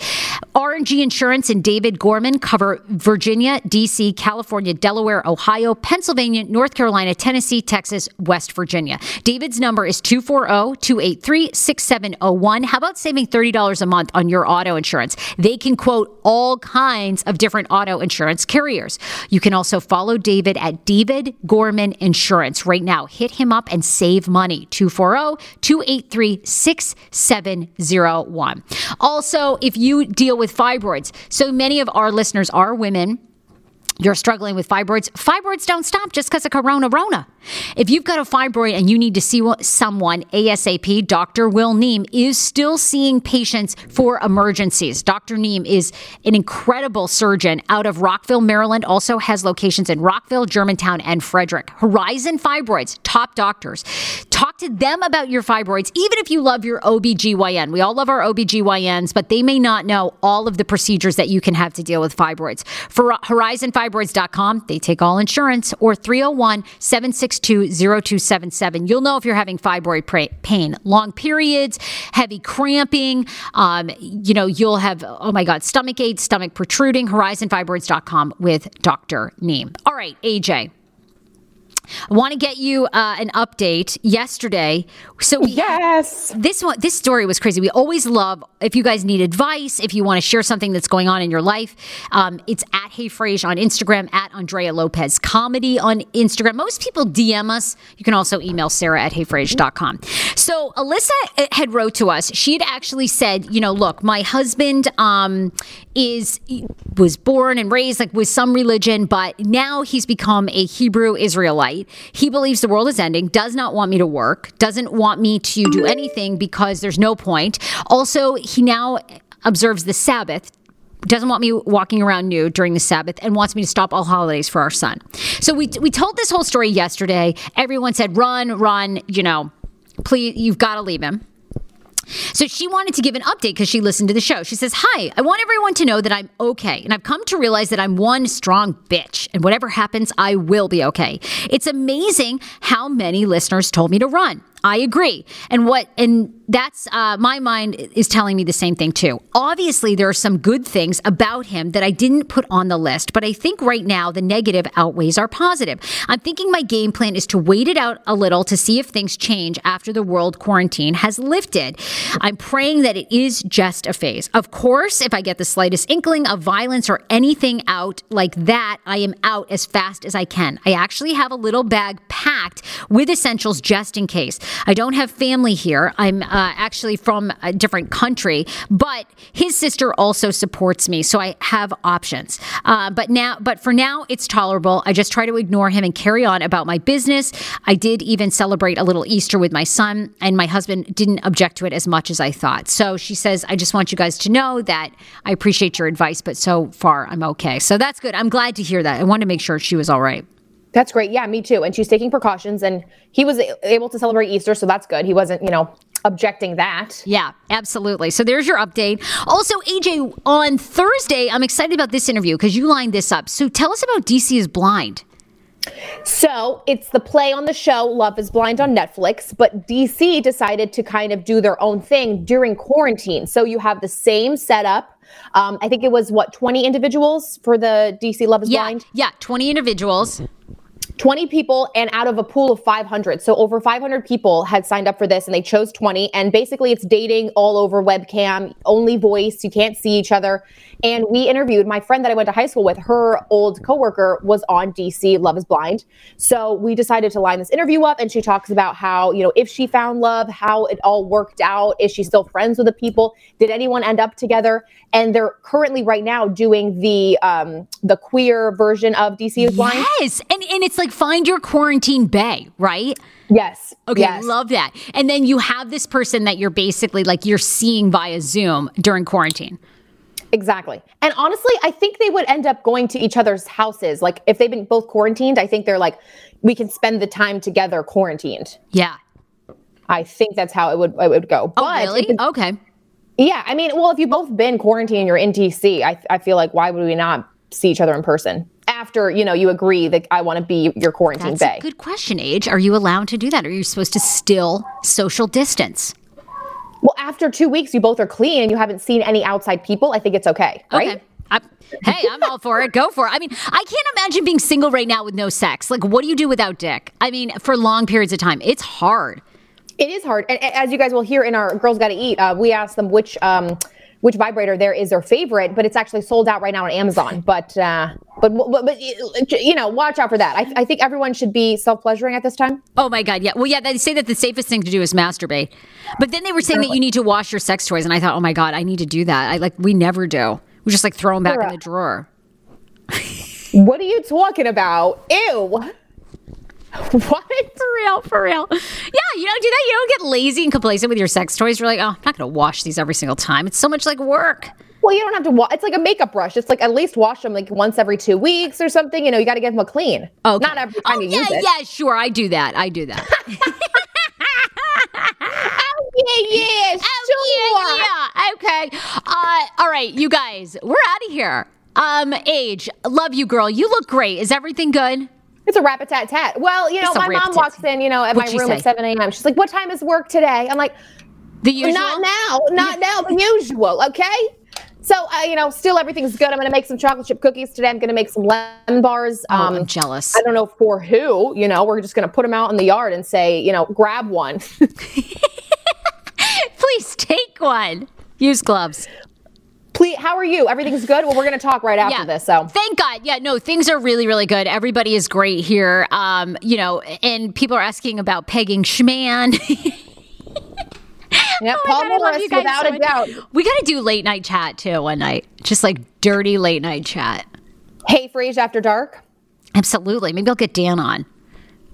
[SPEAKER 1] R&G Insurance and David Gorman cover Virginia, DC, California, Delaware, Ohio, Pennsylvania, North Carolina, Tennessee, Texas, West Virginia. David's number is 240 283 6701. How about saving $30 a month on your auto insurance? They can quote all kinds of different auto insurance carriers. You can also follow David at David Gorman Insurance right now hit him up and save money. 240 283 6701. Also, if you deal with fibroids, so many of our listeners are women you're struggling with fibroids, fibroids don't stop just because of corona rona. If you've got a fibroid and you need to see someone ASAP, Dr. Will Neem is still seeing patients for emergencies. Dr. Neem is an incredible surgeon out of Rockville, Maryland, also has locations in Rockville, Germantown, and Frederick. Horizon Fibroids, top doctors. Talk to them about your fibroids, even if you love your OBGYN. We all love our OBGYNs, but they may not know all of the procedures that you can have to deal with fibroids. For Horizon Fibroids, fibroids.com. They take all insurance or 301 762 0277. You'll know if you're having fibroid pain, long periods, heavy cramping. Um, you know, you'll have, oh my God, stomach ache, stomach protruding. HorizonFibroids.com with Dr. Neem. All right, AJ. I want to get you uh, an update yesterday. So we,
[SPEAKER 3] yes,
[SPEAKER 1] this one, this story was crazy. We always love if you guys need advice, if you want to share something that's going on in your life. Um, it's at Hey Frase on Instagram, at Andrea Lopez Comedy on Instagram. Most people DM us. You can also email Sarah at heyfrase.com. So Alyssa uh, had wrote to us. She had actually said, you know, look, my husband um, is was born and raised like with some religion, but now he's become a Hebrew Israelite. He believes the world is ending, does not want me to work, doesn't want me to do anything because there's no point. Also, he now observes the Sabbath doesn't want me walking around nude during the Sabbath and wants me to stop all holidays for our son. So we we told this whole story yesterday. Everyone said run, run, you know, please you've got to leave him. So she wanted to give an update because she listened to the show. She says, Hi, I want everyone to know that I'm okay. And I've come to realize that I'm one strong bitch. And whatever happens, I will be okay. It's amazing how many listeners told me to run. I agree. And what, and that's uh, my mind is telling me the same thing too. Obviously, there are some good things about him that I didn't put on the list, but I think right now the negative outweighs our positive. I'm thinking my game plan is to wait it out a little to see if things change after the world quarantine has lifted. I'm praying that it is just a phase. Of course, if I get the slightest inkling of violence or anything out like that, I am out as fast as I can. I actually have a little bag packed with essentials just in case. I don't have family here. I'm uh, actually from a different country, but his sister also supports me, so I have options. Uh, but now, but for now, it's tolerable. I just try to ignore him and carry on about my business. I did even celebrate a little Easter with my son, and my husband didn't object to it as much as I thought. So she says, I just want you guys to know that I appreciate your advice, but so far I'm okay. So that's good. I'm glad to hear that. I wanted to make sure she was all right.
[SPEAKER 3] That's great. Yeah, me too. And she's taking precautions, and he was able to celebrate Easter, so that's good. He wasn't, you know, objecting that.
[SPEAKER 1] Yeah, absolutely. So there's your update. Also, AJ, on Thursday, I'm excited about this interview because you lined this up. So tell us about DC is Blind.
[SPEAKER 3] So it's the play on the show Love is Blind on Netflix, but DC decided to kind of do their own thing during quarantine. So you have the same setup. Um, I think it was what 20 individuals for the DC Love is
[SPEAKER 1] Yeah,
[SPEAKER 3] Blind.
[SPEAKER 1] yeah, 20 individuals.
[SPEAKER 3] 20 people and out of a pool of 500. So over 500 people had signed up for this and they chose 20. And basically it's dating all over webcam, only voice. You can't see each other. And we interviewed my friend that I went to high school with. Her old coworker was on DC Love is Blind. So we decided to line this interview up and she talks about how, you know, if she found love, how it all worked out. Is she still friends with the people? Did anyone end up together? And they're currently right now doing the um the queer version of DC is Blind.
[SPEAKER 1] Yes. And, and it's like find your quarantine bay, right?
[SPEAKER 3] Yes.
[SPEAKER 1] Okay,
[SPEAKER 3] Yes.
[SPEAKER 1] love that. And then you have this person that you're basically like you're seeing via Zoom during quarantine.
[SPEAKER 3] Exactly. And honestly, I think they would end up going to each other's houses. Like if they've been both quarantined, I think they're like, we can spend the time together quarantined.
[SPEAKER 1] Yeah.
[SPEAKER 3] I think that's how it would it would go.
[SPEAKER 1] Oh,
[SPEAKER 3] but
[SPEAKER 1] really?
[SPEAKER 3] it-
[SPEAKER 1] okay.
[SPEAKER 3] yeah, I mean, well, if you've both been quarantined you're in DC, I, I feel like why would we not see each other in person after you know you agree that I want to be your quarantine
[SPEAKER 1] That's
[SPEAKER 3] bay?
[SPEAKER 1] a good question, Age. Are you allowed to do that? Are you supposed to still social distance?
[SPEAKER 3] Well, after two weeks, you both are clean and you haven't seen any outside people. I think it's okay, right?
[SPEAKER 1] Okay. I, hey, I'm all for it. Go for it. I mean, I can't imagine being single right now with no sex. Like, what do you do without dick? I mean, for long periods of time, it's hard.
[SPEAKER 3] It is hard, and as you guys will hear in our "Girls Got to Eat," uh, we asked them which um, which vibrator there is their favorite, but it's actually sold out right now on Amazon. But uh, but but, but you know, watch out for that. I, I think everyone should be self pleasuring at this time.
[SPEAKER 1] Oh my God. Yeah. Well, yeah, they say that the safest thing to do is masturbate. But then they were saying that you need to wash your sex toys. And I thought, oh my God, I need to do that. I like, we never do. We just like throw them back in the drawer.
[SPEAKER 3] What are you talking about? Ew. What?
[SPEAKER 1] For real, for real. Yeah, you don't do that. You don't get lazy and complacent with your sex toys. You're like, oh, I'm not going to wash these every single time. It's so much like work.
[SPEAKER 3] Well, you don't have to. Wa- it's like a makeup brush. It's like at least wash them like once every two weeks or something. You know, you got to get them a clean.
[SPEAKER 1] Okay.
[SPEAKER 3] Not every time
[SPEAKER 1] oh,
[SPEAKER 3] you
[SPEAKER 1] yeah,
[SPEAKER 3] use it.
[SPEAKER 1] Yeah, sure. I do that. I do that.
[SPEAKER 3] Yeah, yeah, sure.
[SPEAKER 1] Oh, yeah, yeah. Okay. Uh, all right, you guys, we're out of here. Um, Age, love you, girl. You look great. Is everything good?
[SPEAKER 3] It's a rat a tat tat. Well, you know, my mom walks in, you know, at
[SPEAKER 1] What'd
[SPEAKER 3] my room
[SPEAKER 1] say?
[SPEAKER 3] at 7 a.m. She's like, What time is work today? I'm like,
[SPEAKER 1] The usual.
[SPEAKER 3] Not now, not now, the usual, okay? So, uh, you know, still everything's good. I'm going to make some chocolate chip cookies today. I'm going to make some lemon bars.
[SPEAKER 1] Oh,
[SPEAKER 3] Um,
[SPEAKER 1] I'm jealous.
[SPEAKER 3] I don't know for who, you know, we're just going to put them out in the yard and say, you know, grab one.
[SPEAKER 1] Please take one. Use gloves.
[SPEAKER 3] Please, how are you? Everything's good? Well, we're going to talk right after
[SPEAKER 1] Yeah.
[SPEAKER 3] this. So,
[SPEAKER 1] Thank God. Yeah, no, things are really, really good. Everybody is great here. Um, you know, and people are asking about pegging Schman.
[SPEAKER 3] yeah,
[SPEAKER 1] Oh
[SPEAKER 3] Paul
[SPEAKER 1] God,
[SPEAKER 3] Morris, without
[SPEAKER 1] so
[SPEAKER 3] a doubt.
[SPEAKER 1] We got to do late night chat too one night. Just like dirty late night chat.
[SPEAKER 3] Hey, Frasier After Dark.
[SPEAKER 1] Absolutely. Maybe I'll get Dan on.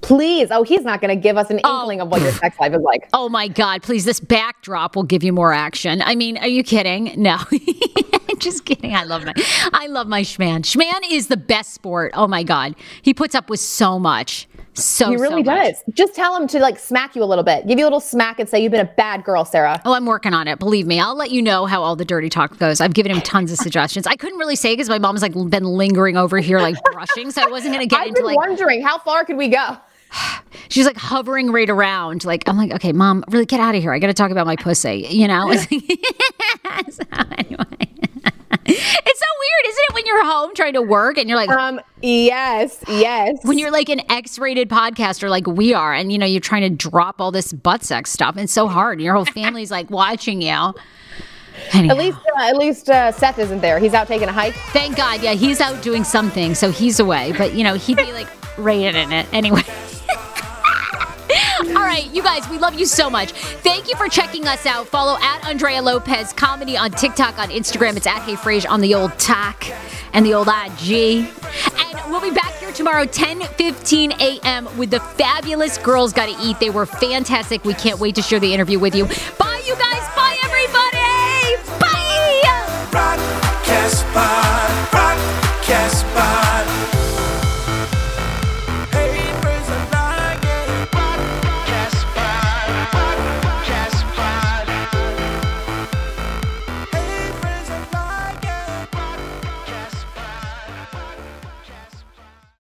[SPEAKER 3] Please. Oh, he's not going to give us an oh. inkling of what your sex life is like.
[SPEAKER 1] Oh my God, please, this backdrop will give you more action. I mean, are you kidding? No. Just kidding. I love my I love my Schman. Schman is the best sport. Oh my God. He puts up with so much. So
[SPEAKER 3] He really
[SPEAKER 1] so
[SPEAKER 3] does. Just tell him to like smack you a little bit. Give you a little smack and say, You've been a bad girl, Sarah.
[SPEAKER 1] Oh, I'm working on it. Believe me. I'll let you know how all the dirty talk goes. I've given him tons of suggestions. I couldn't really say because my mom's like been lingering over here, like brushing. So I wasn't going to get
[SPEAKER 3] I've
[SPEAKER 1] into
[SPEAKER 3] been
[SPEAKER 1] like,
[SPEAKER 3] wondering how far could we go?
[SPEAKER 1] she's like hovering right around. Like, I'm like, okay, mom, really get out of here. I got to talk about my pussy, you know? so anyway. It's so weird, isn't it, when you're home trying to work and you're like,
[SPEAKER 3] Um, yes, yes.
[SPEAKER 1] when you're like an X-rated podcaster like we are, and you know you're trying to drop all this butt sex stuff, and it's so hard. And your whole family's like watching you. Anyhow.
[SPEAKER 3] at least, uh, at least uh, Seth isn't there. He's out taking a hike.
[SPEAKER 1] Thank God. Yeah, he's out doing something, so he's away. But you know, he'd be like rated in it anyway. All right, you guys, we love you so much. Thank you for checking us out. Follow at Andrea Lopez Comedy on TikTok, on Instagram. It's at Hey Frase on the old TAC and the old IG. And we'll be back here tomorrow, 10 15 a.m., with the fabulous Girls Gotta Eat. They were fantastic. We can't wait to share the interview with you. Bye, you guys. Bye, everybody. Bye. Broadcast broadcast.